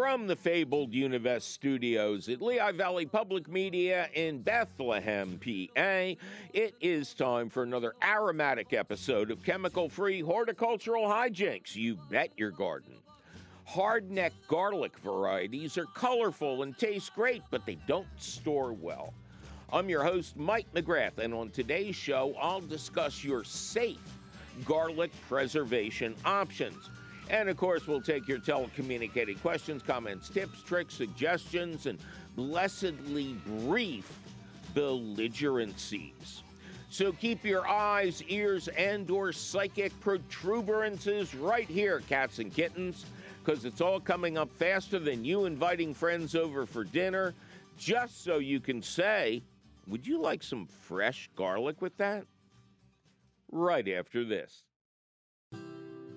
from the fabled Univest studios at Lehigh Valley Public Media in Bethlehem, PA. It is time for another aromatic episode of chemical free horticultural hijinks. You bet your garden. Hardneck garlic varieties are colorful and taste great, but they don't store well. I'm your host, Mike McGrath, and on today's show, I'll discuss your safe garlic preservation options. And of course, we'll take your telecommunicated questions, comments, tips, tricks, suggestions, and blessedly brief belligerencies. So keep your eyes, ears, and or psychic protuberances right here, cats and kittens, because it's all coming up faster than you inviting friends over for dinner, just so you can say, would you like some fresh garlic with that? Right after this.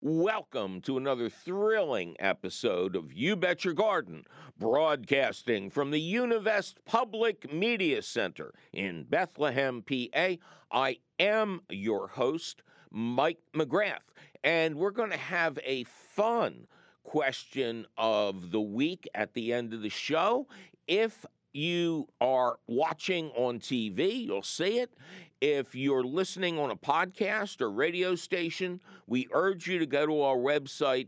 Welcome to another thrilling episode of You Bet Your Garden, broadcasting from the Univest Public Media Center in Bethlehem, PA. I am your host, Mike McGrath, and we're going to have a fun question of the week at the end of the show. If you are watching on TV, you'll see it. If you're listening on a podcast or radio station, we urge you to go to our website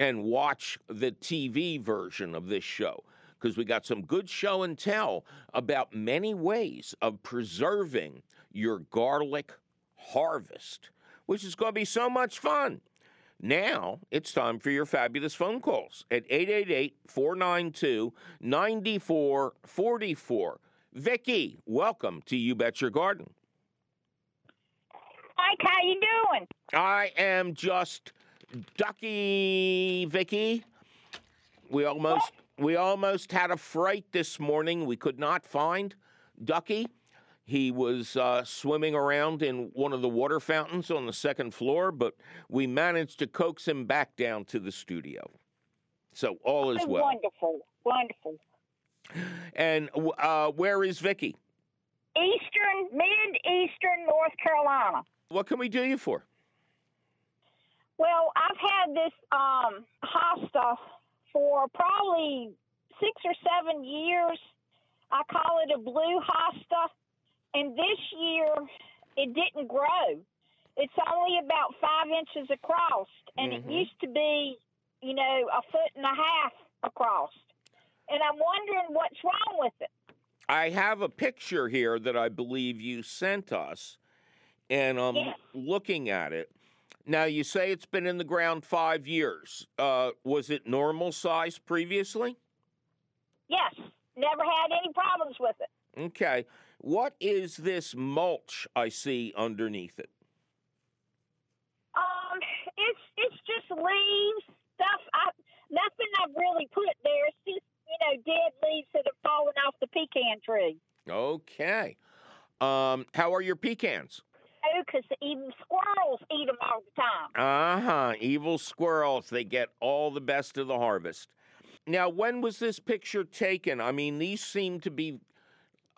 and watch the TV version of this show because we got some good show and tell about many ways of preserving your garlic harvest, which is going to be so much fun. Now it's time for your fabulous phone calls at 888 492 9444. Vicki, welcome to You Bet Your Garden. Mike, how you doing? I am just ducky, Vicky. We almost we almost had a fright this morning. We could not find Ducky. He was uh, swimming around in one of the water fountains on the second floor, but we managed to coax him back down to the studio. So all is Oh, well. Wonderful, wonderful. And uh, where is Vicky? Eastern, mid-eastern North Carolina. What can we do you for? Well, I've had this um, hosta for probably six or seven years. I call it a blue hosta, and this year it didn't grow. It's only about five inches across, and Mhm. it used to be, you know, a foot and a half across. And I'm wondering what's wrong with it. I have a picture here that I believe you sent us, and I'm Yes. looking at it. Now, you say it's been in the ground five years. Uh, was it normal size previously? Yes, never had any problems with it. Okay. What is this mulch I see underneath it? Um, it's it's just leaves stuff. I nothing I've really put there. It's just you know dead leaves that have fallen off the pecan tree. Okay. Um, how are your pecans? Because even squirrels eat them all the time. Uh huh. Evil squirrels. They get all the best of the harvest. Now, when was this picture taken? I mean, these seem to be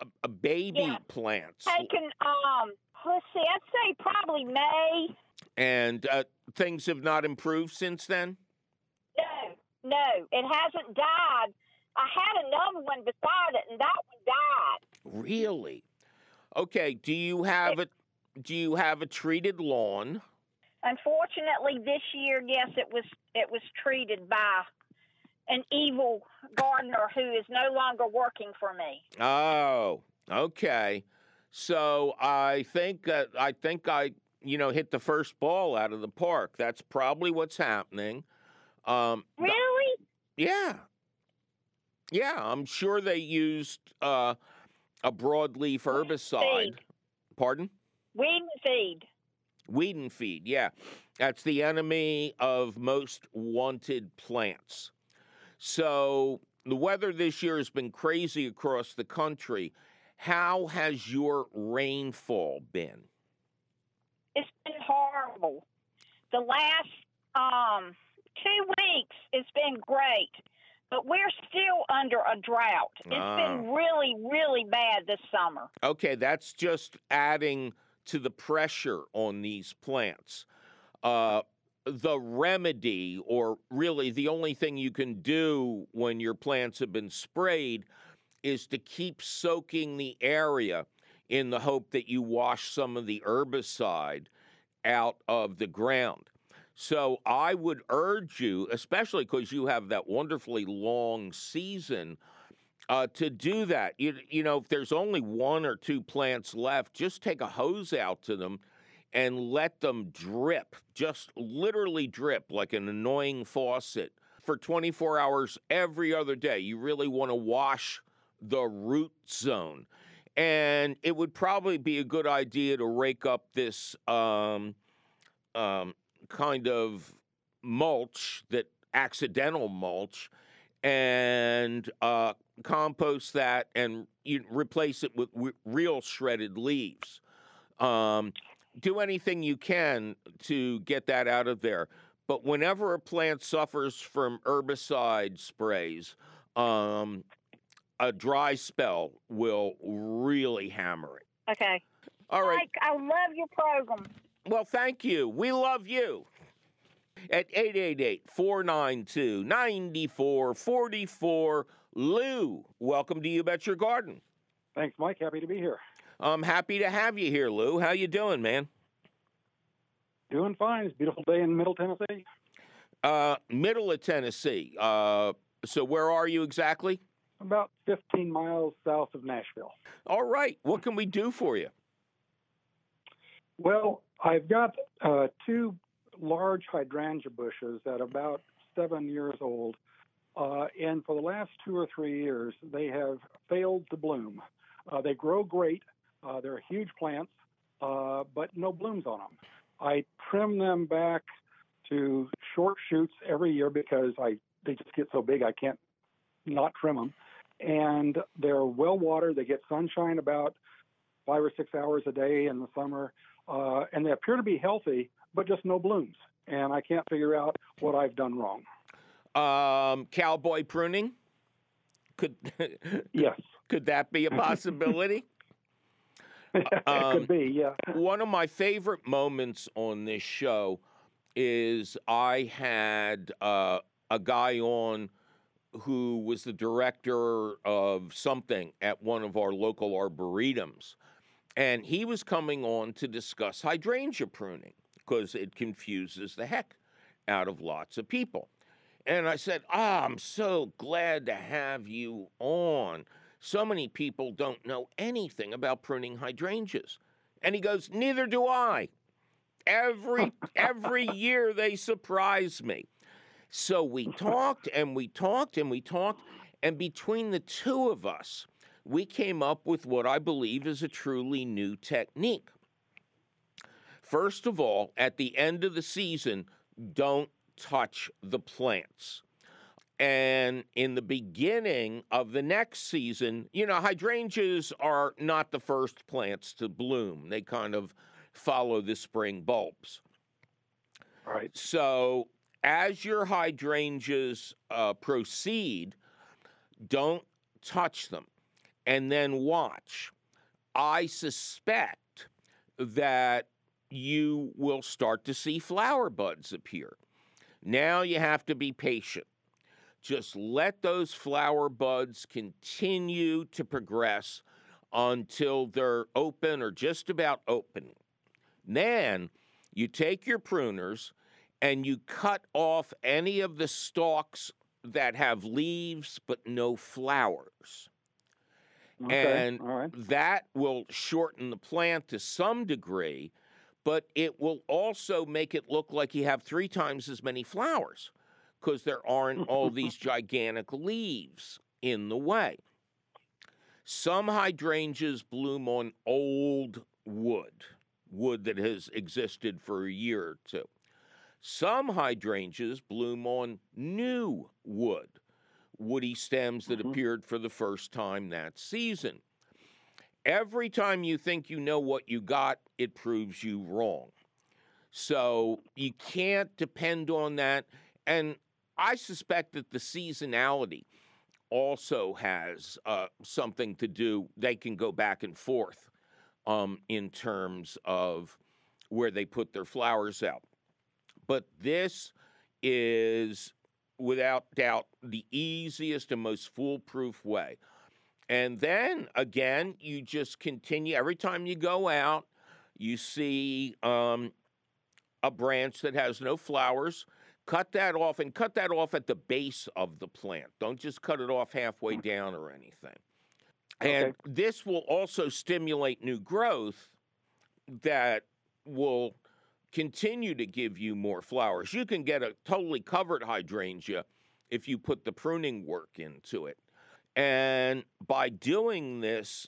a, a baby Yeah. plants. Taken um, let's see, I'd say probably May. And uh, things have not improved since then? No, no, it hasn't died. I had another one beside it, and that one died. Really? Okay, do you have a do you have a treated lawn? Unfortunately, this year, yes, it was it was treated by an evil gardener who is no longer working for me. Oh, okay. So I think uh, I think I you know hit the first ball out of the park. That's probably what's happening. Um, the- Really? yeah, yeah. I'm sure they used uh, a broadleaf herbicide. Pardon? Weed and feed. Weed and feed, yeah. That's the enemy of most wanted plants. So the weather this year has been crazy across the country. How has your rainfall been? It's been horrible. The last um, two weeks, it's been great, but we're still under a drought. It's Ah. been really, really bad this summer. Okay, that's just adding to the pressure on these plants. Uh, the remedy, or really the only thing you can do when your plants have been sprayed, is to keep soaking the area in the hope that you wash some of the herbicide out of the ground. So I would urge you, especially because you have that wonderfully long season, uh, to do that. You, you know, if there's only one or two plants left, just take a hose out to them and let them drip, just literally drip like an annoying faucet for 24 hours every other day. You really want to wash the root zone. And it would probably be a good idea to rake up this um, um, kind of mulch, that accidental mulch, and uh, compost that and you replace it with real shredded leaves. Um, do anything you can to get that out of there. But whenever a plant suffers from herbicide sprays, um, a dry spell will really hammer it. Okay. All right. Mike, I love your program. Well, thank you. We love you. At 888 492 9444, Lou, welcome to You Bet Your Garden. Thanks, Mike. Happy to be here. I'm happy to have you here, Lou. How you doing, man? Doing fine. It's a beautiful day in Middle Tennessee. Uh, middle of Tennessee. Uh, so where are you exactly? About 15 miles south of Nashville. All right. What can we do for you? Well, I've got uh, two large hydrangea bushes that are about seven years old. Uh, and for the last two or three years, they have failed to bloom. Uh, they grow great. Uh, they're huge plants, uh, but no blooms on them. I trim them back to short shoots every year because I they just get so big I can't not trim them. And they're well watered. They get sunshine about five or six hours a day in the summer, uh, and they appear to be healthy, but just no blooms. And I can't figure out what I've done wrong. Um, cowboy pruning? Could Yes, could that be a possibility? it Um, could be. Yeah. One of my favorite moments on this show is I had uh, a guy on who was the director of something at one of our local arboretums. And he was coming on to discuss hydrangea pruning because it confuses the heck out of lots of people. And I said, Ah, I'm so glad to have you on. So many people don't know anything about pruning hydrangeas. And he goes, Neither do I. Every every year they surprise me. So we talked and we talked and we talked, and between the two of us, we came up with what I believe is a truly new technique. First of all, at the end of the season, don't touch the plants. And in the beginning of the next season, you know, hydrangeas are not the first plants to bloom. They kind of follow the spring bulbs. Right. So as your hydrangeas uh, proceed, don't touch them and then watch. I suspect that you will start to see flower buds appear. Now you have to be patient. Just let those flower buds continue to progress until they're open or just about open. Then you take your pruners and you cut off any of the stalks that have leaves but no flowers. Okay. And right. that will shorten the plant to some degree, but it will also make it look like you have three times as many flowers because there aren't all these gigantic leaves in the way. Some hydrangeas bloom on old wood, wood that has existed for a year or two. Some hydrangeas bloom on new wood, woody stems that Mhm. appeared for the first time that season. Every time you think you know what you got, it proves you wrong. So you can't depend on that. And I suspect that the seasonality also has uh, something to do. They can go back and forth um, in terms of where they put their flowers out. But this is without doubt the easiest and most foolproof way. And then again, you just continue every time you go out, you see um, a branch that has no flowers. Cut that off and cut that off at the base of the plant. Don't just cut it off halfway down or anything. And Okay. this will also stimulate new growth that will continue to give you more flowers. You can get a totally covered hydrangea if you put the pruning work into it. And by doing this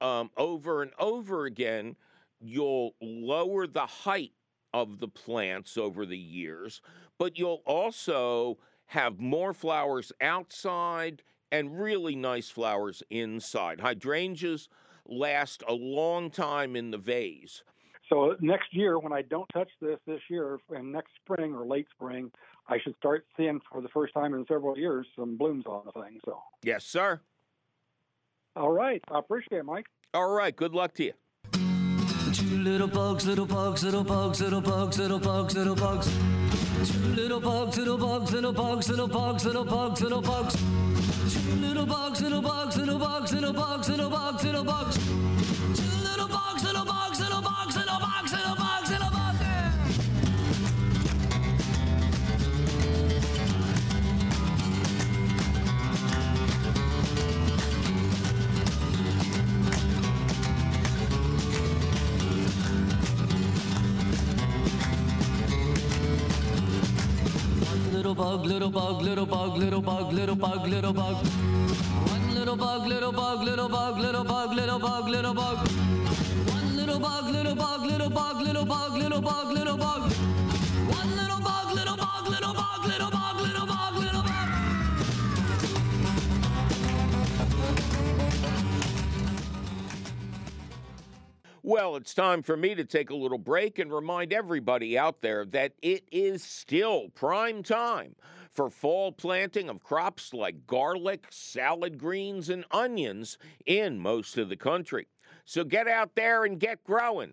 um, over and over again, you'll lower the height of the plants over the years, but you'll also have more flowers outside and really nice flowers inside. Hydrangeas last a long time in the vase. So next year, when I don't touch this this year, and next spring or late spring, I should start seeing for the first time in several years some blooms on the thing. So, Yes, sir. all right, I appreciate it, Mike. All right. Good luck to you. Two little bugs, little bugs, little bugs, little bugs, little bugs, little bugs. Two little bugs, little bugs, little bugs, little bugs, little bugs, little bugs. Two little bugs, little bugs, little bugs, little bugs, little bugs, little bugs. Little bug, little bug, little bug, little bug, little bug, little bug. One little bug, little bug, little bug, little bug, little bug, little bug. One little bug, little bug, little bug, little bug, little bug, little bug. Well, it's time for me to take a little break and remind everybody out there that it is still prime time for fall planting of crops like garlic, salad greens, and onions in most of the country. So get out there and get growing.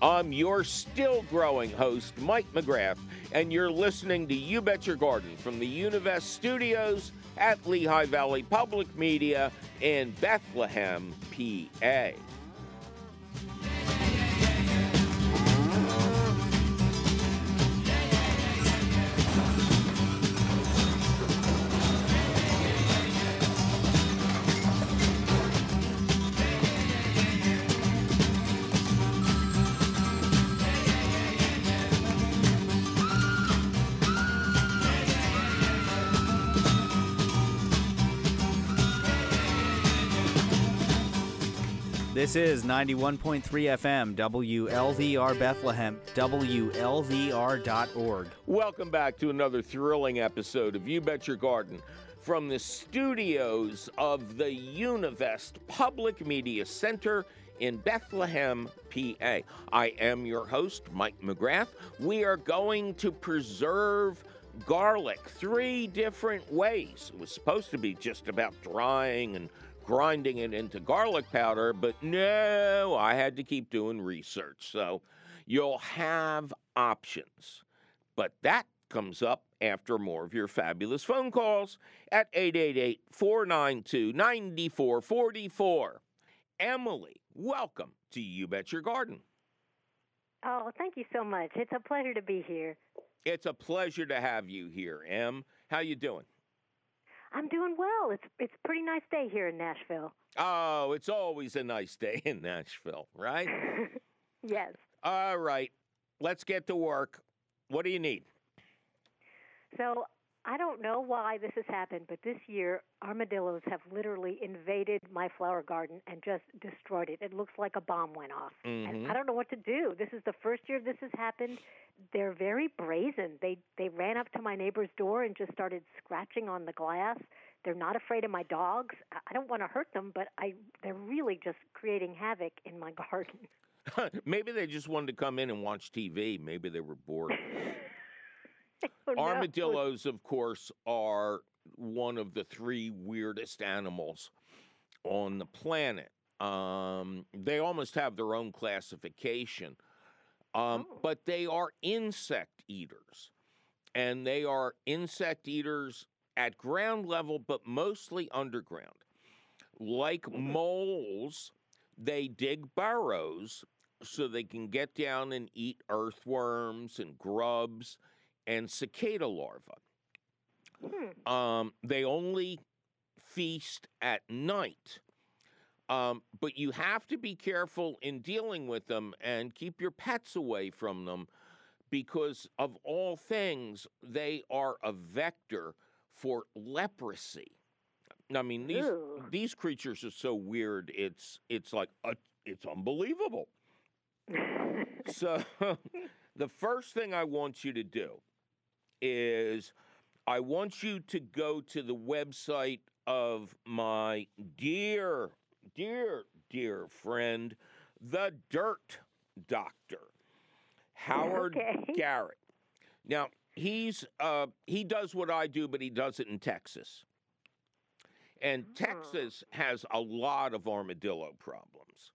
I'm your still growing host, Mike McGrath, and you're listening to You Bet Your Garden from the Univest studios at Lehigh Valley Public Media in Bethlehem, PA. This is 91.3 FM, WLVR Bethlehem, WLVR.org. Welcome back to another thrilling episode of You Bet Your Garden from the studios of the Univest Public Media Center in Bethlehem, PA. I am your host, Mike McGrath. We are going to preserve garlic three different ways. It was supposed to be just about drying and grinding it into garlic powder, but no, I had to keep doing research. So you'll have options. But that comes up after more of your fabulous phone calls at 888 492 9444. Emily, welcome to You Bet Your Garden. Oh, thank you so much. It's a pleasure to be here. It's a pleasure to have you here, Em. How you doing? I'm doing well. It's it's a pretty nice day here in Nashville. Oh, it's always a nice day in Nashville, right? yes. All right, let's get to work. What do you need? So I don't know why this has happened, but this year armadillos have literally invaded my flower garden and just destroyed it. It looks like a bomb went off. Mhm. And I don't know what to do. This is the first year this has happened. They're very brazen. They they ran up to my neighbor's door and just started scratching on the glass. They're not afraid of my dogs. I- I don't want to hurt them, but I they're really just creating havoc in my garden. Maybe they just wanted to come in and watch TV. Maybe they were bored. Knows? Armadillos, of course, are one of the three weirdest animals on the planet. Um, they almost have their own classification, um, Oh. but they are insect eaters. And they are insect eaters at ground level, but mostly underground. Like Mm-hmm. moles, they dig burrows so they can get down and eat earthworms and grubs and cicada larvae. Hmm. Um, they only feast at night. Um, but you have to be careful in dealing with them and keep your pets away from them because, of all things, they are a vector for leprosy. I mean, these Ew. these creatures are so weird. It's it's like uh it's unbelievable. So, the first thing I want you to do is I want you to go to the website of my dear, dear, dear friend, the Dirt Doctor, Howard Okay. Garrett. Now, he's uh, he does what I do, but he does it in Texas. And Oh. Texas has a lot of armadillo problems.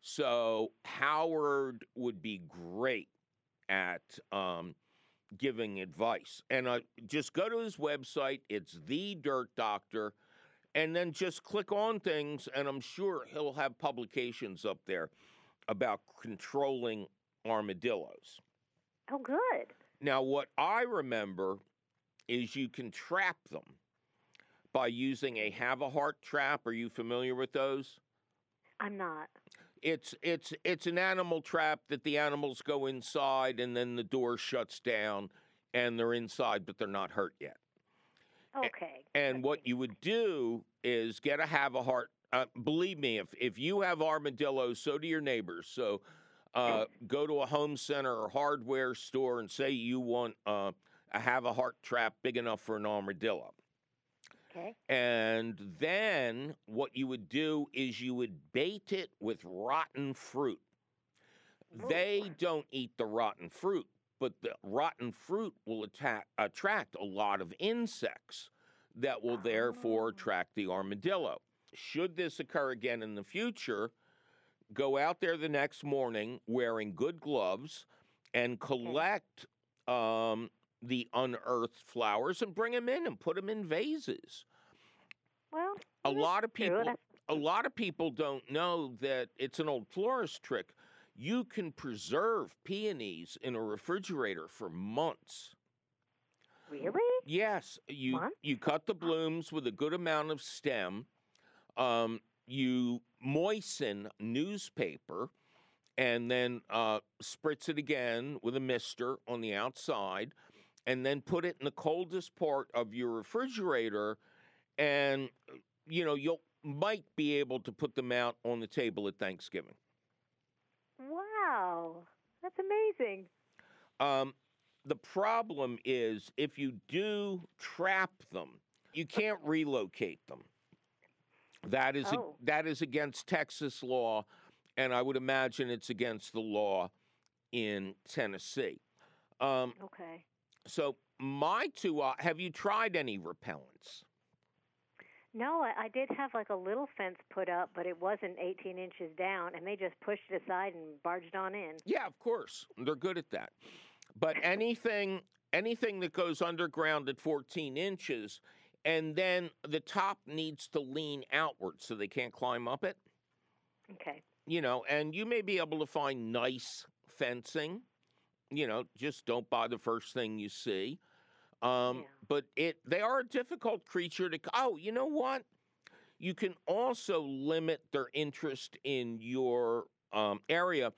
So Howard would be great at um, giving advice. And uh, just go to his website. It's the Dirt Doctor, and then just click on things, and I'm sure he'll have publications up there about controlling armadillos. oh, good. Now, what I remember is you can trap them by using a have a heart trap. Are you familiar with those? I'm not. It's it's it's an animal trap that the animals go inside and then the door shuts down and they're inside but they're not hurt yet. Okay. And what you would do is get a have a heart. Uh, believe me, if if you have armadillos, so do your neighbors. So uh, go to a home center or hardware store and say you want uh, a have a heart trap big enough for an armadillo. Okay. And then what you would do is you would bait it with rotten fruit. They don't eat the rotten fruit, but the rotten fruit will attack, attract a lot of insects that will therefore Oh. attract the armadillo. Should this occur again in the future, go out there the next morning wearing good gloves and collect um, the unearthed flowers and bring them in and put them in vases. Well, A lot of people a lot of people don't know that it's an old florist trick. You can preserve peonies in a refrigerator for months. Really? Yes, you Months? you cut the blooms with a good amount of stem. Um, you moisten newspaper, and then uh, spritz it again with a mister on the outside, and then put it in the coldest part of your refrigerator, and you know you'll might be able to put them out on the table at Thanksgiving. Wow. That's amazing. Um, the problem is if you do trap them, you can't relocate them. That is a- Oh. that is against Texas law, and I would imagine it's against the law in Tennessee. Um, Okay. So my two, uh, have you tried any repellents? No, I, I did have like a little fence put up, but it wasn't 18 inches down, and they just pushed it aside and barged on in. Yeah, of course. They're good at that. But anything anything that goes underground at 14 inches and then the top needs to lean outward so they can't climb up it, Okay. you know, and you may be able to find nice fencing. You know, just don't buy the first thing you see. Um, Yeah. but it they are a difficult creature to oh, you know what? You can also limit their interest in your um, area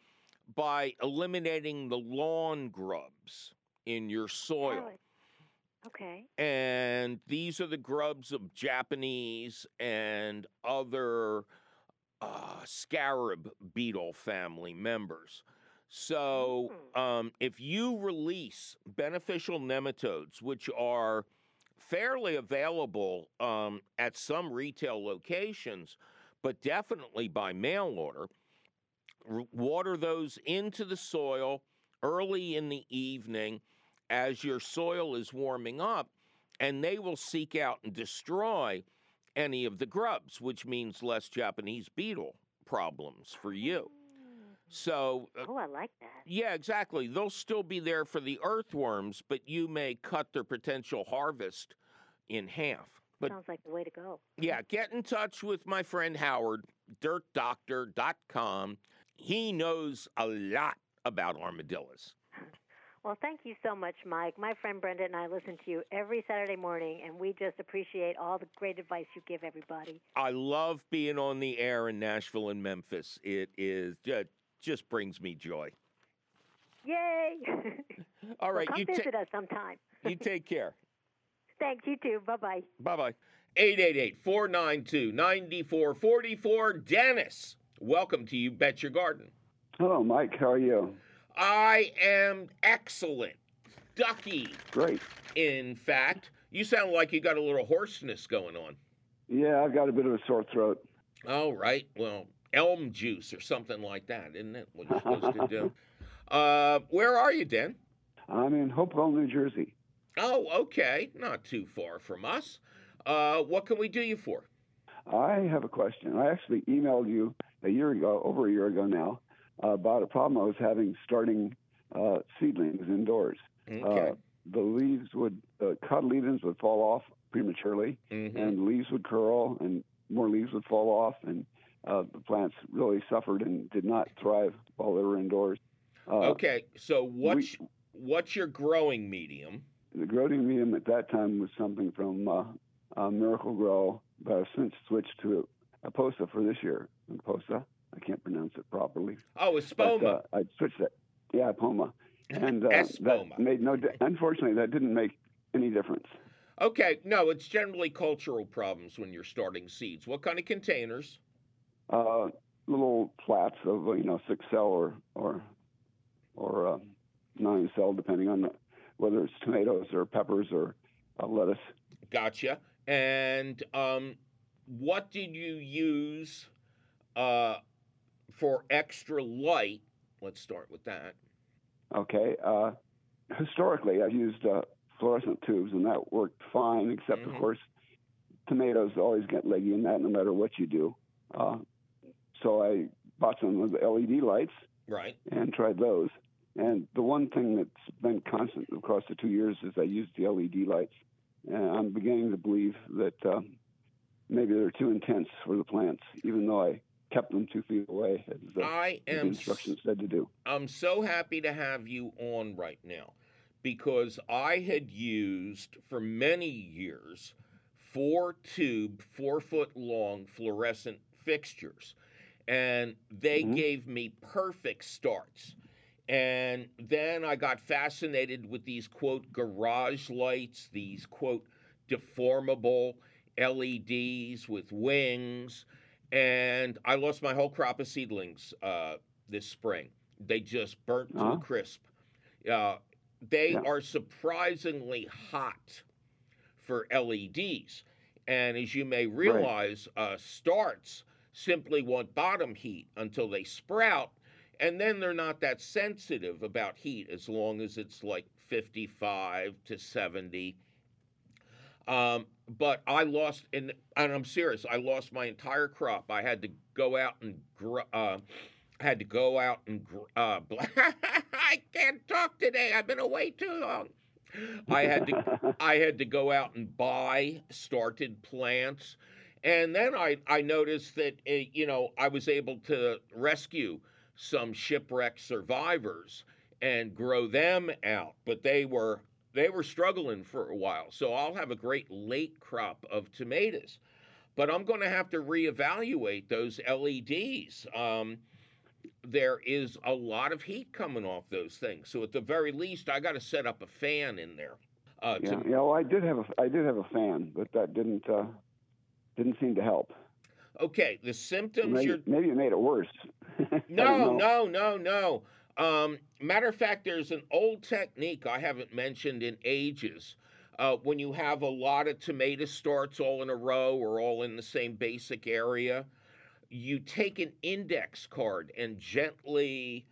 by eliminating the lawn grubs in your soil. Oh, okay. And these are the grubs of Japanese and other uh, scarab beetle family members. So, um, if you release beneficial nematodes, which are fairly available um, at some retail locations, but definitely by mail order, r- water those into the soil early in the evening as your soil is warming up, and they will seek out and destroy any of the grubs, which means less Japanese beetle problems for you. So, uh, Oh, I like that. yeah, exactly. They'll still be there for the earthworms, but you may cut their potential harvest in half. But Sounds like the way to go. yeah, get in touch with my friend Howard, dirtdoctor.com. He knows a lot about armadillos. Well, thank you so much, Mike. My friend Brenda and I listen to you every Saturday morning, and we just appreciate all the great advice you give everybody. I love being on the air in Nashville and Memphis. It is just, just brings me joy. Yay! All right, Well, come you, ta- visit us sometime. you take care. Thanks, you too. Bye bye. Bye bye. 888 492 9444. Dennis, welcome to You Bet Your Garden. Hello, Mike. How are you? I am excellent. Ducky, Great. in fact. You sound like you got a little hoarseness going on. Yeah, I've got a bit of a sore throat. All right. Well, elm juice or something like that, isn't it? What you're supposed to do. Uh, where are you, Dan? I'm in Hopewell, New Jersey. Oh, okay. Not too far from us. Uh, what can we do you for? I have a question. I actually emailed you a year ago, over a year ago now, uh, about a problem I was having starting uh, seedlings indoors. Okay. Uh, the leaves would, uh, cotyledons would fall off prematurely, Mhm. and leaves would curl, and more leaves would fall off, and uh, the plants really suffered and did not thrive while they were indoors. Uh, okay. So what's what's your growing medium? the growing medium at that time was something from uh, uh, Miracle-Gro, but I've since switched to a Posa for this year. Posa, I can't pronounce it properly. Oh, But, espoma. uh, I switched that. Yeah, Poma. And uh, that made no. Di- unfortunately, that didn't make any difference. Okay. No, it's generally cultural problems when you're starting seeds. What kind of containers? Uh, little flats of you know six cell or or or uh, nine cell, depending on the, whether it's tomatoes or peppers or uh, lettuce. Gotcha. And um, what did you use uh, for extra light? Let's start with that. Okay. Uh, historically, I've used uh, fluorescent tubes, and that worked fine. Except, Mhm. of course, tomatoes always get leggy in that, no matter what you do. Uh, so I bought some of the LED lights Right. and tried those. And the one thing that's been constant across the two years is I used the LED lights, and I'm beginning to believe that uh, maybe they're too intense for the plants, even though I kept them two feet away, as the, I as the instructions said to do. I'm so happy to have you on right now because I had used for many years four tube, four foot long fluorescent fixtures, and they Mhm. gave me perfect starts. And then I got fascinated with these quote garage lights, these quote deformable LEDs with wings. And I lost my whole crop of seedlings uh, this spring. They just burnt to a Uh-huh. crisp. Uh, they Yeah. are surprisingly hot for LEDs. And as you may realize, uh, starts simply want bottom heat until they sprout. And then they're not that sensitive about heat as long as it's like 55 to 70. Um, but I lost, and, and I'm serious, I lost my entire crop. I had to go out and, gr- uh, had to go out and, gr- uh, I can't talk today. I've been away too long. I had to I had to go out and buy started plants, and then I I noticed that uh, you know I was able to rescue some shipwreck survivors and grow them out, but they were they were struggling for a while. So I'll have a great late crop of tomatoes, but I'm going to have to reevaluate those LEDs. Um, there is a lot of heat coming off those things. So at the very least, I got to set up a fan in there. Uh, Yeah, to, yeah. Well, I did have a I did have a fan, but that didn't uh, didn't seem to help. okay, the symptoms Maybe, you're maybe it made it worse. No, no, no, no. Um, matter of fact, there's an old technique I haven't mentioned in ages. Uh, when you have a lot of tomato starts all in a row or all in the same basic area, you take an index card and gently,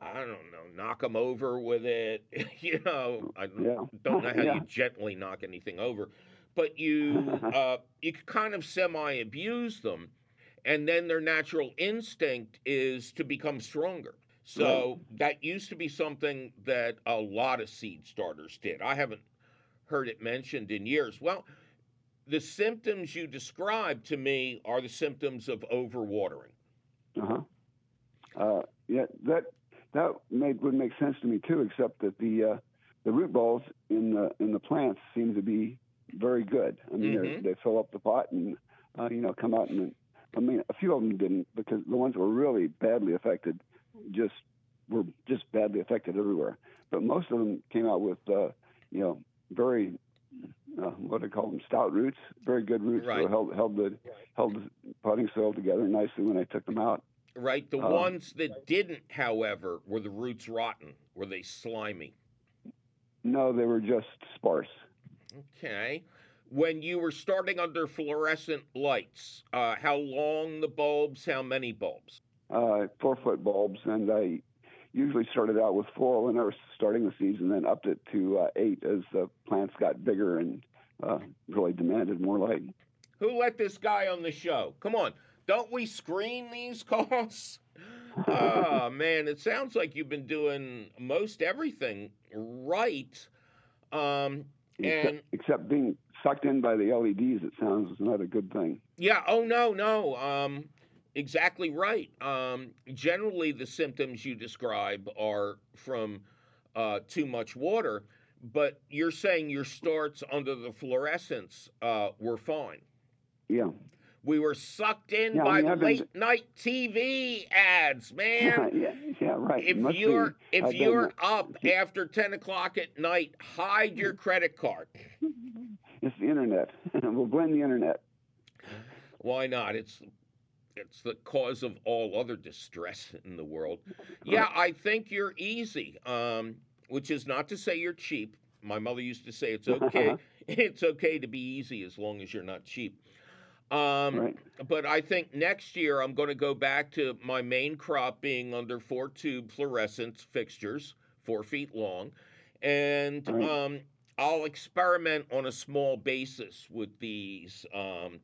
I don't know, knock them over with it. you know, I don't, Yeah. don't know how Yeah. you gently knock anything over, but you uh, you kind of semi abuse them, and then their natural instinct is to become stronger. So that used to be something that a lot of seed starters did. I haven't heard it mentioned in years. Well, the symptoms you described to me are the symptoms of overwatering. Uh-huh. Uh Yeah, that that made would make sense to me too, except that the uh, the root balls in the in the plants seem to be very good. I mean, Mhm. they fill up the pot and uh, you know come out and I mean a few of them didn't because the ones that were really badly affected just were just badly affected everywhere. But most of them came out with uh, you know very uh, what do I call them stout roots, very good roots Right. that held held the held the potting soil together nicely when I took them out. Right? The Um, ones that didn't, however, were the roots rotten. Were they slimy? No, they were just sparse. Okay. When you were starting under fluorescent lights, uh, how long the bulbs? How many bulbs? Uh, four foot bulbs, and I usually started out with four when I was starting the season, then upped it to uh, eight as the plants got bigger and uh, really demanded more light. Who let this guy on the show? Come on. Don't we screen these calls? oh, man. It sounds like you've been doing most everything right. Um, Except, and except being sucked in by the LEDs, it sounds is not a good thing. yeah, oh, no, no. Um, exactly right. Um, generally, the symptoms you describe are from uh, too much water, but you're saying your starts under the fluorescence uh, were fine. Yeah. We were sucked in Yeah, I by mean, I've been- late night TV ads, man. yeah, yeah, right. If must you're if I've you're up after ten o'clock at night, hide your credit card. it's the internet. we'll blame the internet. Why not? It's it's the cause of all other distress in the world. Yeah, I think you're easy. Um, which is not to say you're cheap. My mother used to say it's okay. it's okay to be easy as long as you're not cheap. Um, Right. But I think next year I'm going to go back to my main crop being under four tube fluorescence fixtures, four feet long, and Right. um, I'll experiment on a small basis with these um,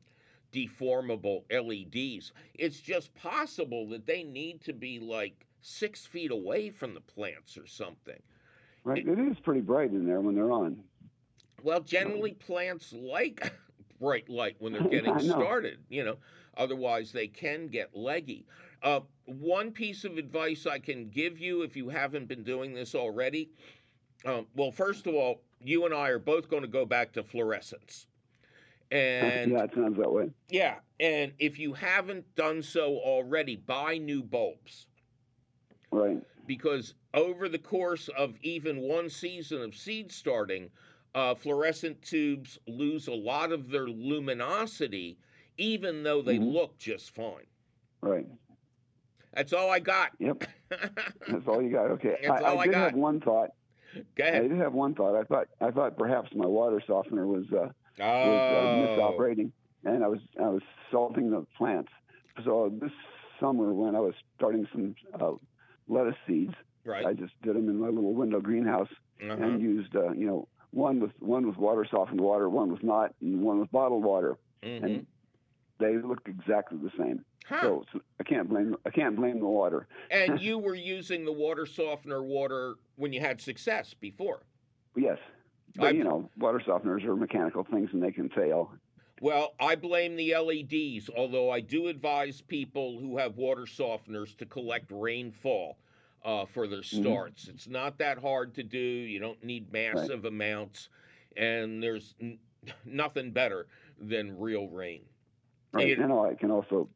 deformable LEDs. It's just possible that they need to be like six feet away from the plants or something. Right. It is pretty bright in there when they're on. Well, generally plants like bright light when they're getting started, you know. Otherwise, they can get leggy. Uh, one piece of advice I can give you if you haven't been doing this already. Um, well, first of all, you and I are both going to go back to fluorescence. And yeah, it sounds that way. yeah, and if you haven't done so already, buy new bulbs Right. because over the course of even one season of seed starting, uh, fluorescent tubes lose a lot of their luminosity, even though they Mhm. look just fine. Right. That's all I got. Yep. That's all you got. Okay. That's I, all I did got. have one thought. Go ahead. I did have one thought. I thought I thought perhaps my water softener was uh, was uh, Oh, misoperating, and I was I was salting the plants. So this summer, when I was starting some uh, lettuce seeds, I just did them in my little window greenhouse Uh-huh. and used uh, you know one with one with water softened water, one with not, and one with bottled water, Mhm. and they looked exactly the same. Huh. So, so I can't blame I can't blame the water. and you were using the water softener water when you had success before. Yes, but I- you know water softeners are mechanical things and they can fail. Well, I blame the LEDs, although I do advise people who have water softeners to collect rainfall uh, for their Mm-hmm. starts. It's not that hard to do. You don't need massive amounts, and there's n- nothing better than real rain. Right. It- and I can also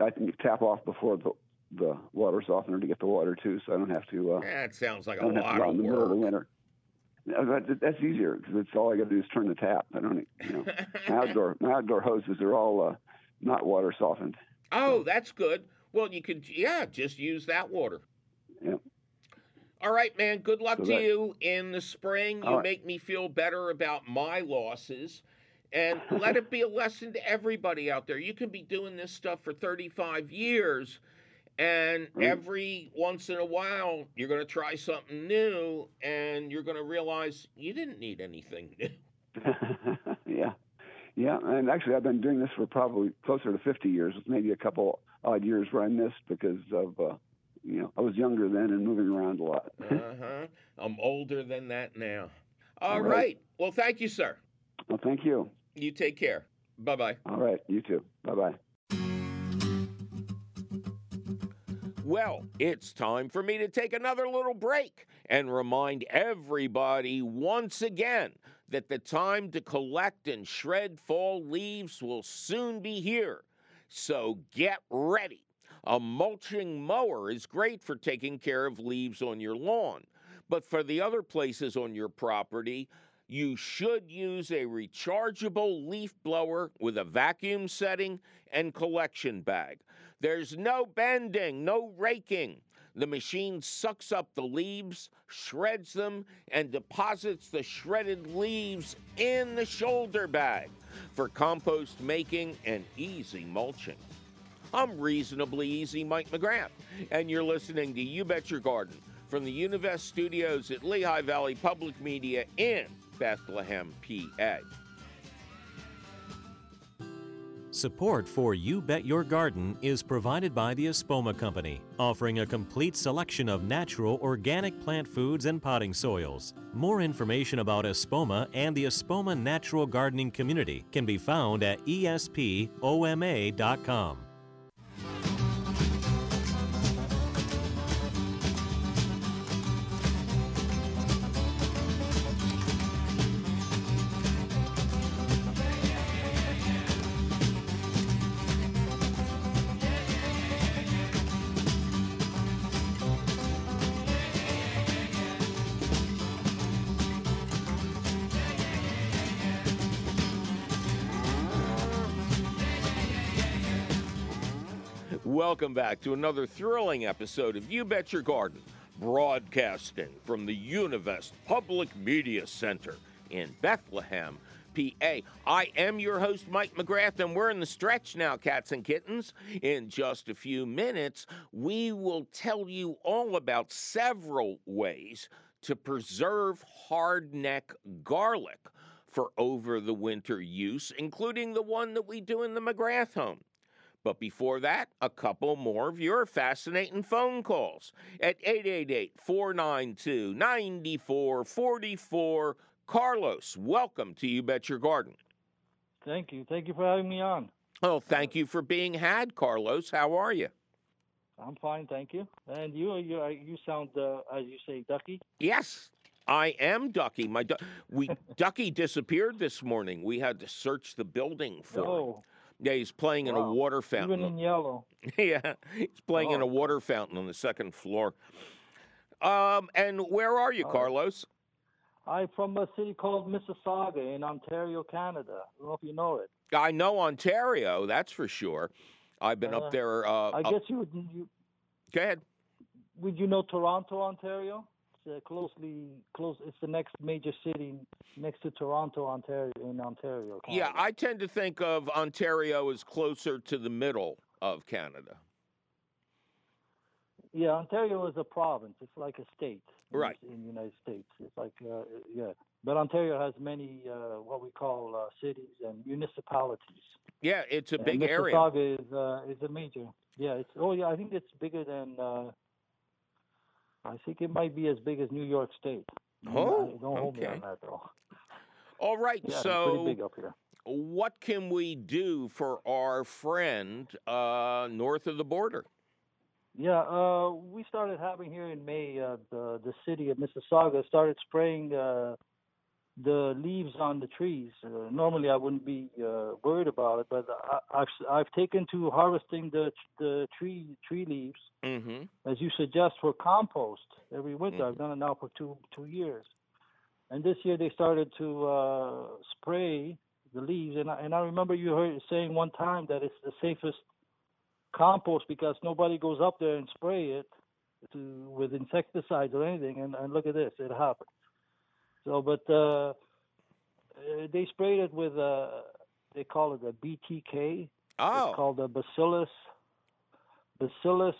I can tap off before the the water softener to get the water too, so I don't have to. Uh, That sounds like a don't have to lot of in the middle of the winter. That, that's easier because it's all I got to do is turn the tap. I don't, you know, my outdoor my outdoor hoses are all uh, not water softened. oh, that's good. Well, you could, yeah, just use that water. Yep. All right, man. Good luck So to that- you in the spring. You All right. make me feel better about my losses. and let it be a lesson to everybody out there. You can be doing this stuff for 35 years, and Right. every once in a while, you're going to try something new, and you're going to realize you didn't need anything new. yeah, yeah. And actually, I've been doing this for probably closer to 50 years. With maybe a couple odd years where I missed because of, uh, you know, I was younger then and moving around a lot. Uh huh. I'm older than that now. All All right. right. Well, thank you, sir. well, thank you. You take care. Bye bye. All right, you too. Bye bye. Well, it's time for me to take another little break and remind everybody once again that the time to collect and shred fall leaves will soon be here. So get ready. A mulching mower is great for taking care of leaves on your lawn, but for the other places on your property, you should use a rechargeable leaf blower with a vacuum setting and collection bag. There's no bending, no raking. The machine sucks up the leaves, shreds them, and deposits the shredded leaves in the shoulder bag for compost making and easy mulching. I'm reasonably easy Mike McGrath, and you're listening to You Bet Your Garden from the Univest studios at Lehigh Valley Public Media in Bethlehem, PA. Support for You Bet Your Garden is provided by the Espoma Company, offering a complete selection of natural organic plant foods and potting soils. More information about Espoma and the Espoma Natural Gardening Community can be found at espoma.com. Welcome back to another thrilling episode of You Bet Your Garden, broadcasting from the Univest Public Media Center in Bethlehem, PA. I am your host, Mike McGrath, and we're in the stretch now, cats and kittens. In just a few minutes, we will tell you all about several ways to preserve hardneck garlic for over the winter use, including the one that we do in the McGrath home. But before that, a couple more of your fascinating phone calls at 888 492 9444. Carlos, welcome to You Bet Your Garden. Thank you. Thank you for having me on. Oh, thank you for being had, Carlos. How are you? I'm fine, thank you. And you, you, uh, you sound, uh, as you say, ducky. Yes, I am Ducky. My du- we Ducky disappeared this morning. We had to search the building for him. Oh, Yeah, he's playing in a Wow. water even fountain. in yellow. yeah, he's playing in Oh. a water fountain on the second floor. Um, and where are you, Oh. Carlos? I'm from a city called Mississauga in Ontario, Canada. I don't know if you know it. I know Ontario, that's for sure. I've been Uh, up there. Uh, I up- guess you would. You, go ahead. would you know Toronto, Ontario? Uh, closely close. It's the next major city next to Toronto, Ontario, in Ontario. Yeah, I tend to think of Ontario as closer to the middle of Canada. Yeah, Ontario is a province. It's like a state. in- Right. In the United States, it's like uh, yeah. But Ontario has many uh, what we call uh, cities and municipalities. Yeah, it's a And big area. Mississauga is uh, is a major. Yeah, it's oh yeah. I think it's bigger than. I think it might be as big as New York State. Oh, don't hold me on that though. All right, Yeah, so pretty big up here. what can we do for our friend uh, north of the border? Yeah, uh, we started having here in May. Uh, the the city of Mississauga started spraying uh, the leaves on the trees. Uh, normally, I wouldn't be uh, worried about it, but I, I've I've taken to harvesting the the tree tree leaves, Mm-hmm. as you suggest, for compost every winter. I've done it now for two two years, and this year they started to uh, spray the leaves. And I, and I remember you heard saying one time that it's the safest compost because nobody goes up there and spray it to with insecticides or anything and, and look at this it happened so but uh uh, they sprayed it with uh, they call it a BTK. Oh, It's called a Bacillus Bacillus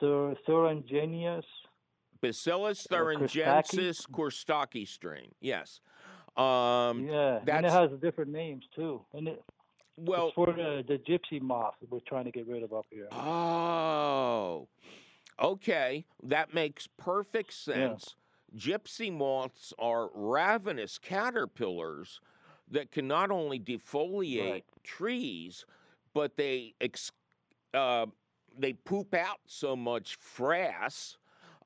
thur- thuringiensis. Bacillus thuringiensis kurstaki strain. Yes. Um, yeah, and it has different names too. And it, well, it's for the, the gypsy moth we're trying to get rid of up here. Oh, okay. That makes perfect sense. Gypsy moths are ravenous caterpillars that can not only defoliate Right. trees, but they ex- uh, they poop out so much frass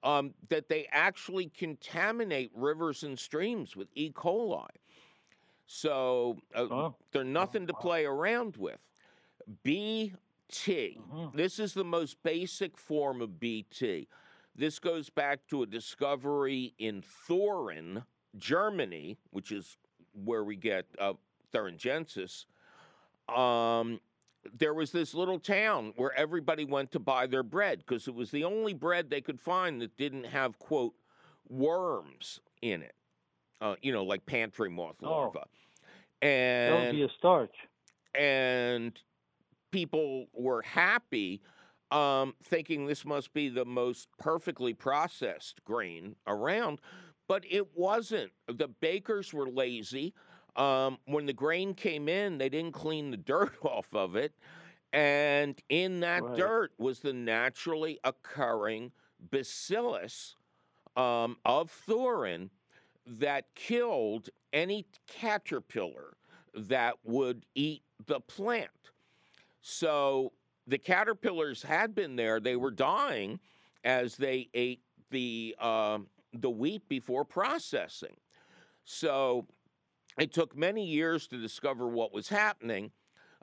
um, that they actually contaminate rivers and streams with E. coli. So uh, Oh. they're nothing to wow. play around with. BT. Mhm. This is the most basic form of BT. This goes back to a discovery in Thorin, Germany, which is where we get uh, thuringiensis. Um, there was this little town where everybody went to buy their bread because it was the only bread they could find that didn't have, quote, worms in it. Uh, you know, like pantry moth Oh. larvae. That would And be a starch. and people were happy, um, thinking this must be the most perfectly processed grain around, but it wasn't. The bakers were lazy. Um, when the grain came in, they didn't clean the dirt off of it. And in that Right. dirt was the naturally occurring bacillus um, of Thurin that killed any caterpillar that would eat the plant. So the caterpillars had been there; they were dying as they ate the um the wheat before processing. So it took many years to discover what was happening,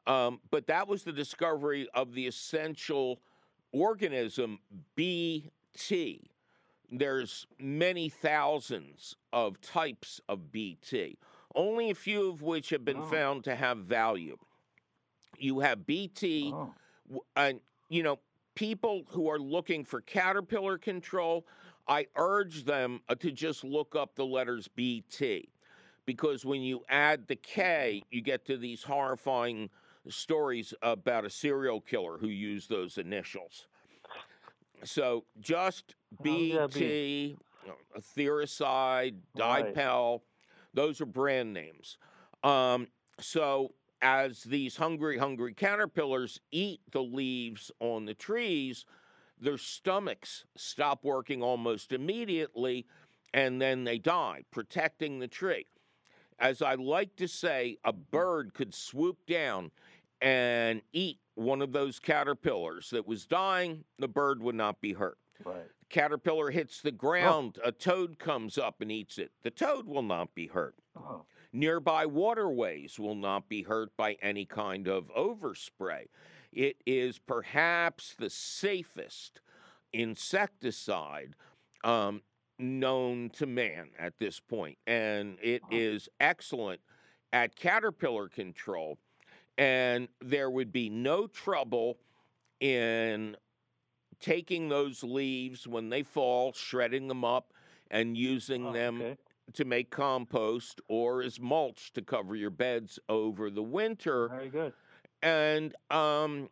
um, but that was the discovery of the essential organism BT. There's many thousands of types of BT, only a few of which have been Oh. found to have value. You have BT, Oh. And you know people who are looking for caterpillar control i urge them uh, to just look up the letters bt because when you add the k you get to these horrifying stories about a serial killer who used those initials so just How would that be? bt you know, Right. DiPel those are brand names um, so as these hungry, hungry caterpillars eat the leaves on the trees, their stomachs stop working almost immediately and then they die, protecting the tree. As I like to say, a bird could swoop down and eat one of those caterpillars that was dying, the bird would not be hurt. Right. Caterpillar hits the oh. ground, a toad comes up and eats it. The toad will not be hurt. Oh. Nearby waterways will not be hurt by any kind of overspray. It is perhaps the safest insecticide um, known to man at this point, and it is excellent at caterpillar control. And there would be no trouble in taking those leaves when they fall, shredding them up, and using Oh, them okay. To make compost or as mulch to cover your beds over the winter. Very good. And um,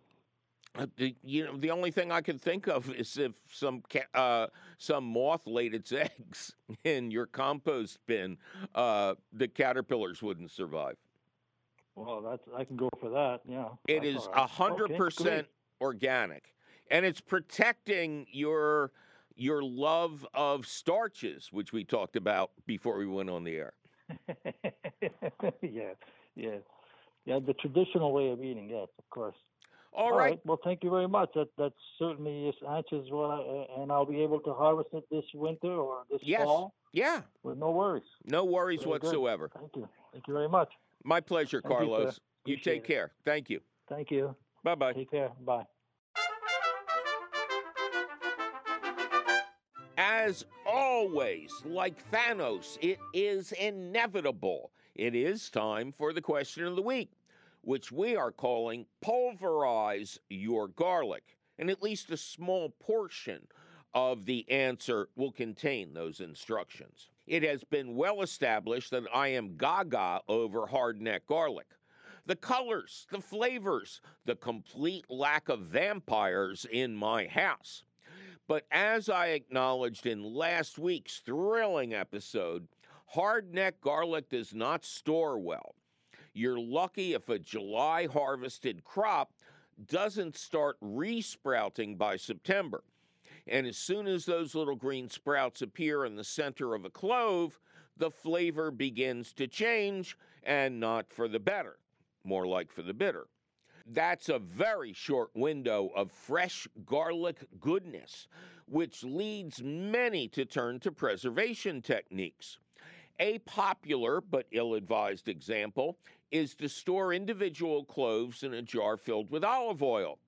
uh, the, you know, the only thing I can think of is if some ca- uh, some moth laid its eggs in your compost bin, uh, the caterpillars wouldn't survive. Well, that's I can go for that. Yeah. It is a hundred percent organic, and it's protecting your your love of starches, which we talked about before we went on the air. yeah, yeah, yeah. The traditional way of eating, yes, of course. All right. Well, thank you very much. That that certainly is answers what, I, and I'll be able to harvest it this winter or this Yes. fall Yeah. with no worries. No worries Very good. whatsoever. Thank you. Thank you very much. My pleasure, Thank. Carlos. You, Appreciate take it. care. Thank you. Thank you. Bye bye. Take care. Bye. As always, like Thanos, it is inevitable. It is time for the question of the week, which we are calling Pulverize Your Garlic. And at least a small portion of the answer will contain those instructions. It has been well established that I am gaga over hardneck garlic. The colors, the flavors, the complete lack of vampires in my house. But as I acknowledged in last week's thrilling episode, hardneck garlic does not store well. You're lucky if a July harvested crop doesn't start resprouting by September. And as soon as those little green sprouts appear in the center of a clove, the flavor begins to change and not for the better, more like for the bitter. That's a very short window of fresh garlic goodness, which leads many to turn to preservation techniques. A popular but ill advised example is to store individual cloves in a jar filled with olive oil,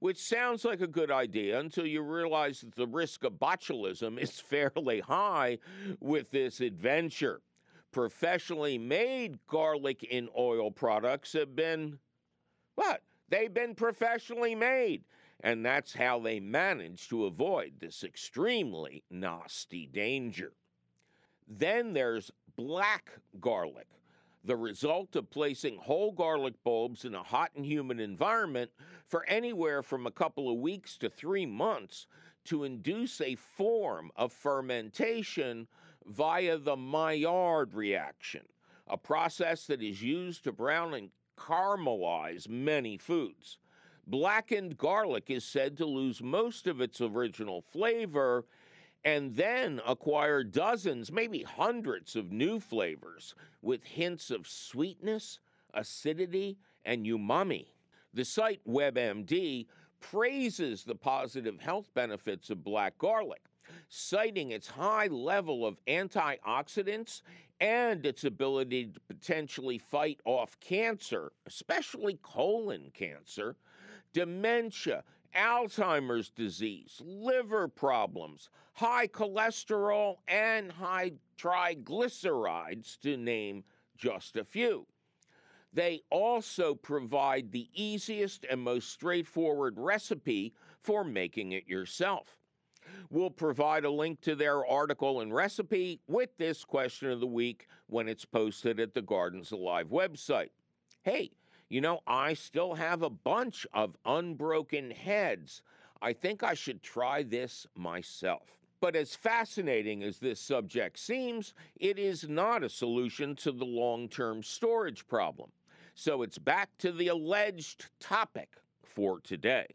which sounds like a good idea until you realize that the risk of botulism is fairly high with this adventure. Professionally made garlic in oil products have been what? They've been professionally made. And that's how they manage to avoid this extremely nasty danger. Then there's black garlic, the result of placing whole garlic bulbs in a hot and humid environment for anywhere from a couple of weeks to three months to induce a form of fermentation via the Maillard reaction, a process that is used to brown and caramelize many foods. Blackened garlic is said to lose most of its original flavor and then acquire dozens, maybe hundreds of new flavors with hints of sweetness, acidity, and umami. The site WebMD praises the positive health benefits of black garlic, citing its high level of antioxidants and its ability to potentially fight off cancer, especially colon cancer, dementia, Alzheimer's disease, liver problems, high cholesterol, and high triglycerides, to name just a few. They also provide the easiest and most straightforward recipe for making it yourself. We'll provide a link to their article and recipe with this question of the week when it's posted at the Gardens Alive website. Hey, you know, I still have a bunch of unbroken heads. I think I should try this myself. But as fascinating as this subject seems, it is not a solution to the long term storage problem. So it's back to the alleged topic for today.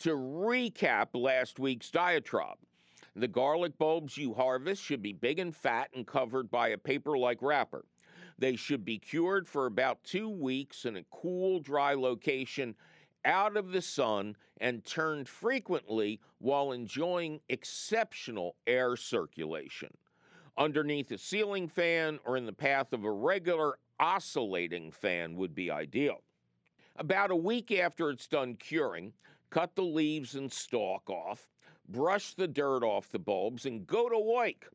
To recap last week's diatribe, the garlic bulbs you harvest should be big and fat and covered by a paper like wrapper. They should be cured for about two weeks in a cool, dry location out of the sun and turned frequently while enjoying exceptional air circulation. Underneath a ceiling fan or in the path of a regular oscillating fan would be ideal. About a week after it's done curing, cut the leaves and stalk off, brush the dirt off the bulbs, and go to work.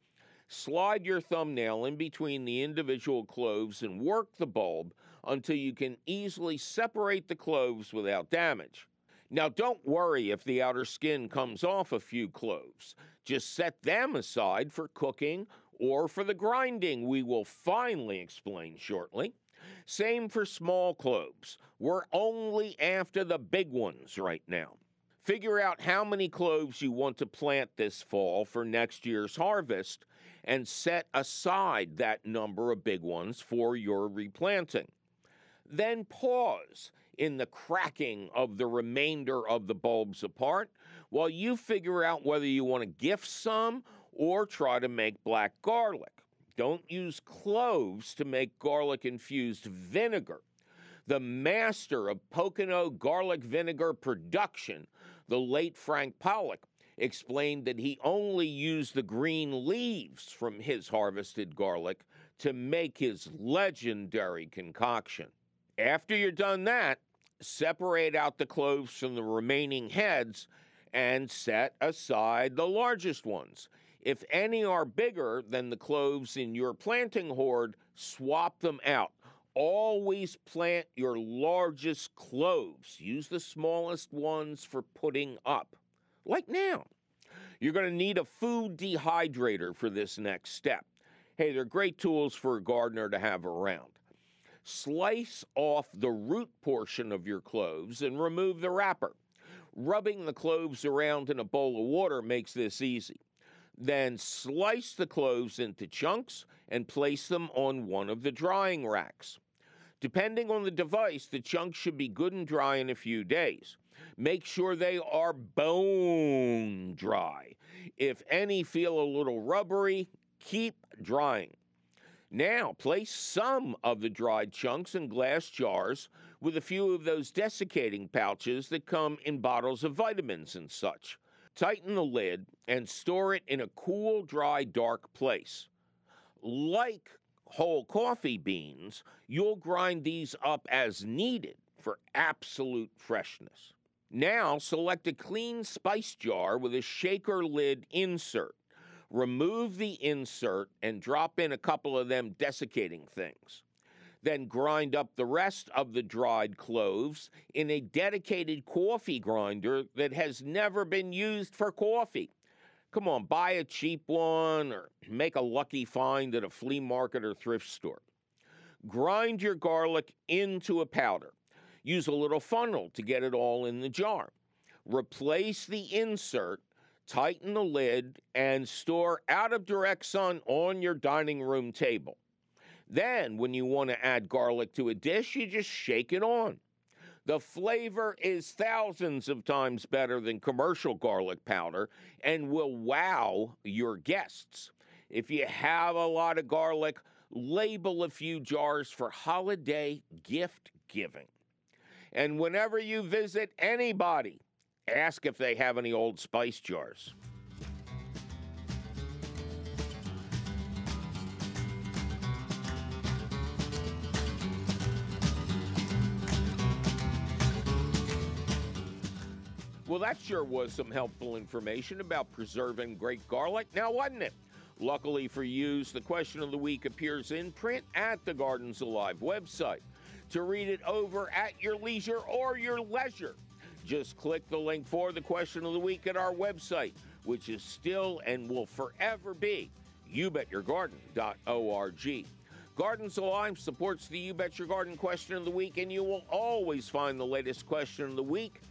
Slide your thumbnail in between the individual cloves and work the bulb until you can easily separate the cloves without damage. Now, don't worry if the outer skin comes off a few cloves. Just set them aside for cooking or for the grinding we will finally explain shortly. Same for small cloves. We're only after the big ones right now. Figure out how many cloves you want to plant this fall for next year's harvest and set aside that number of big ones for your replanting. Then pause in the cracking of the remainder of the bulbs apart while you figure out whether you want to gift some or try to make black garlic. Don't use cloves to make garlic infused vinegar. The master of Pocono garlic vinegar production, the late Frank Pollock, explained that he only used the green leaves from his harvested garlic to make his legendary concoction. After you're done that, separate out the cloves from the remaining heads and set aside the largest ones. If any are bigger than the cloves in your planting hoard, swap them out. Always plant your largest cloves. Use the smallest ones for putting up, like now. You're going to need a food dehydrator for this next step. Hey, they're great tools for a gardener to have around. Slice off the root portion of your cloves and remove the wrapper. Rubbing the cloves around in a bowl of water makes this easy. Then slice the cloves into chunks and place them on one of the drying racks. Depending on the device, the chunks should be good and dry in a few days. Make sure they are bone dry. If any feel a little rubbery, keep drying. Now, place some of the dried chunks in glass jars with a few of those desiccating pouches that come in bottles of vitamins and such. Tighten the lid and store it in a cool, dry, dark place. Like whole coffee beans, you'll grind these up as needed for absolute freshness. Now, select a clean spice jar with a shaker lid insert. Remove the insert and drop in a couple of them desiccating things. Then grind up the rest of the dried cloves in a dedicated coffee grinder that has never been used for coffee. Come on, buy a cheap one or make a lucky find at a flea market or thrift store. Grind your garlic into a powder. Use a little funnel to get it all in the jar. Replace the insert tighten the lid, and store out of direct sun on your dining room table. Then, when you want to add garlic to a dish, you just shake it on. The flavor is thousands of times better than commercial garlic powder and will wow your guests. If you have a lot of garlic, label a few jars for holiday gift giving. And whenever you visit anybody, Ask if they have any old spice jars. Well, that sure was some helpful information about preserving great garlic, now wasn't it? Luckily for you, the question of the week appears in print at the Gardens Alive website. To read it over at your leisure or your leisure, just click the link for the question of the week at our website, which is still and will forever be youbetyourgarden.org. Gardens Alive supports the You Bet Your Garden question of the week, and you will always find the latest question of the week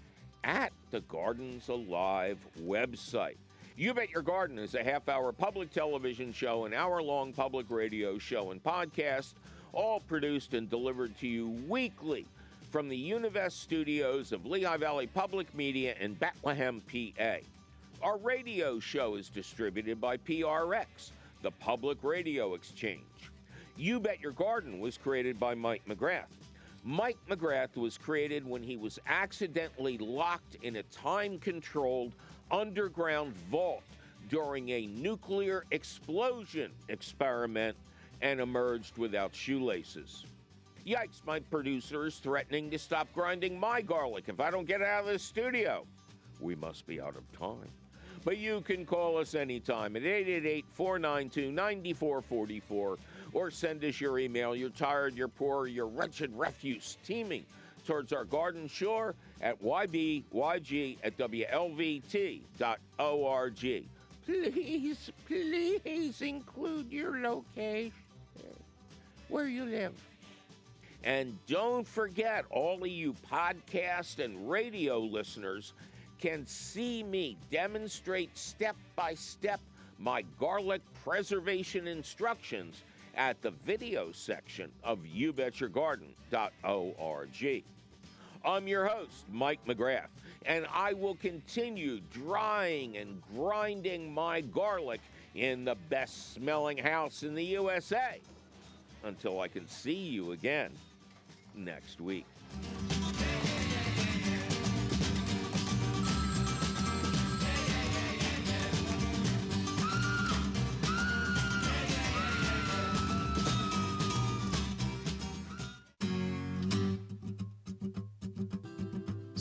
at the Gardens Alive website. You Bet Your Garden is a half hour public television show, an hour long public radio show, and podcast, all produced and delivered to you weekly from the Univest studios of Lehigh Valley Public Media in Bethlehem, PA. Our radio show is distributed by PRX, the Public Radio Exchange. You Bet Your Garden was created by Mike McGrath. Mike McGrath was created when he was accidentally locked in a time controlled underground vault during a nuclear explosion experiment and emerged without shoelaces. Yikes, my producer is threatening to stop grinding my garlic if I don't get out of the studio. We must be out of time. But you can call us anytime at 888 492 9444 or send us your email. You're tired, you're poor, you're wretched refuse teeming towards our garden shore at ybyg at wlvt.org. Please, please include your location where you live. And don't forget, all of you podcast and radio listeners can see me demonstrate step by step my garlic preservation instructions at the video section of youbetyourgarden.org. I'm your host, Mike McGrath, and I will continue drying and grinding my garlic in the best smelling house in the USA until I can see you again next week.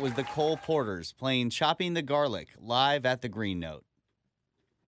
Was the Cole Porters playing Chopping the Garlic live at the Green Note.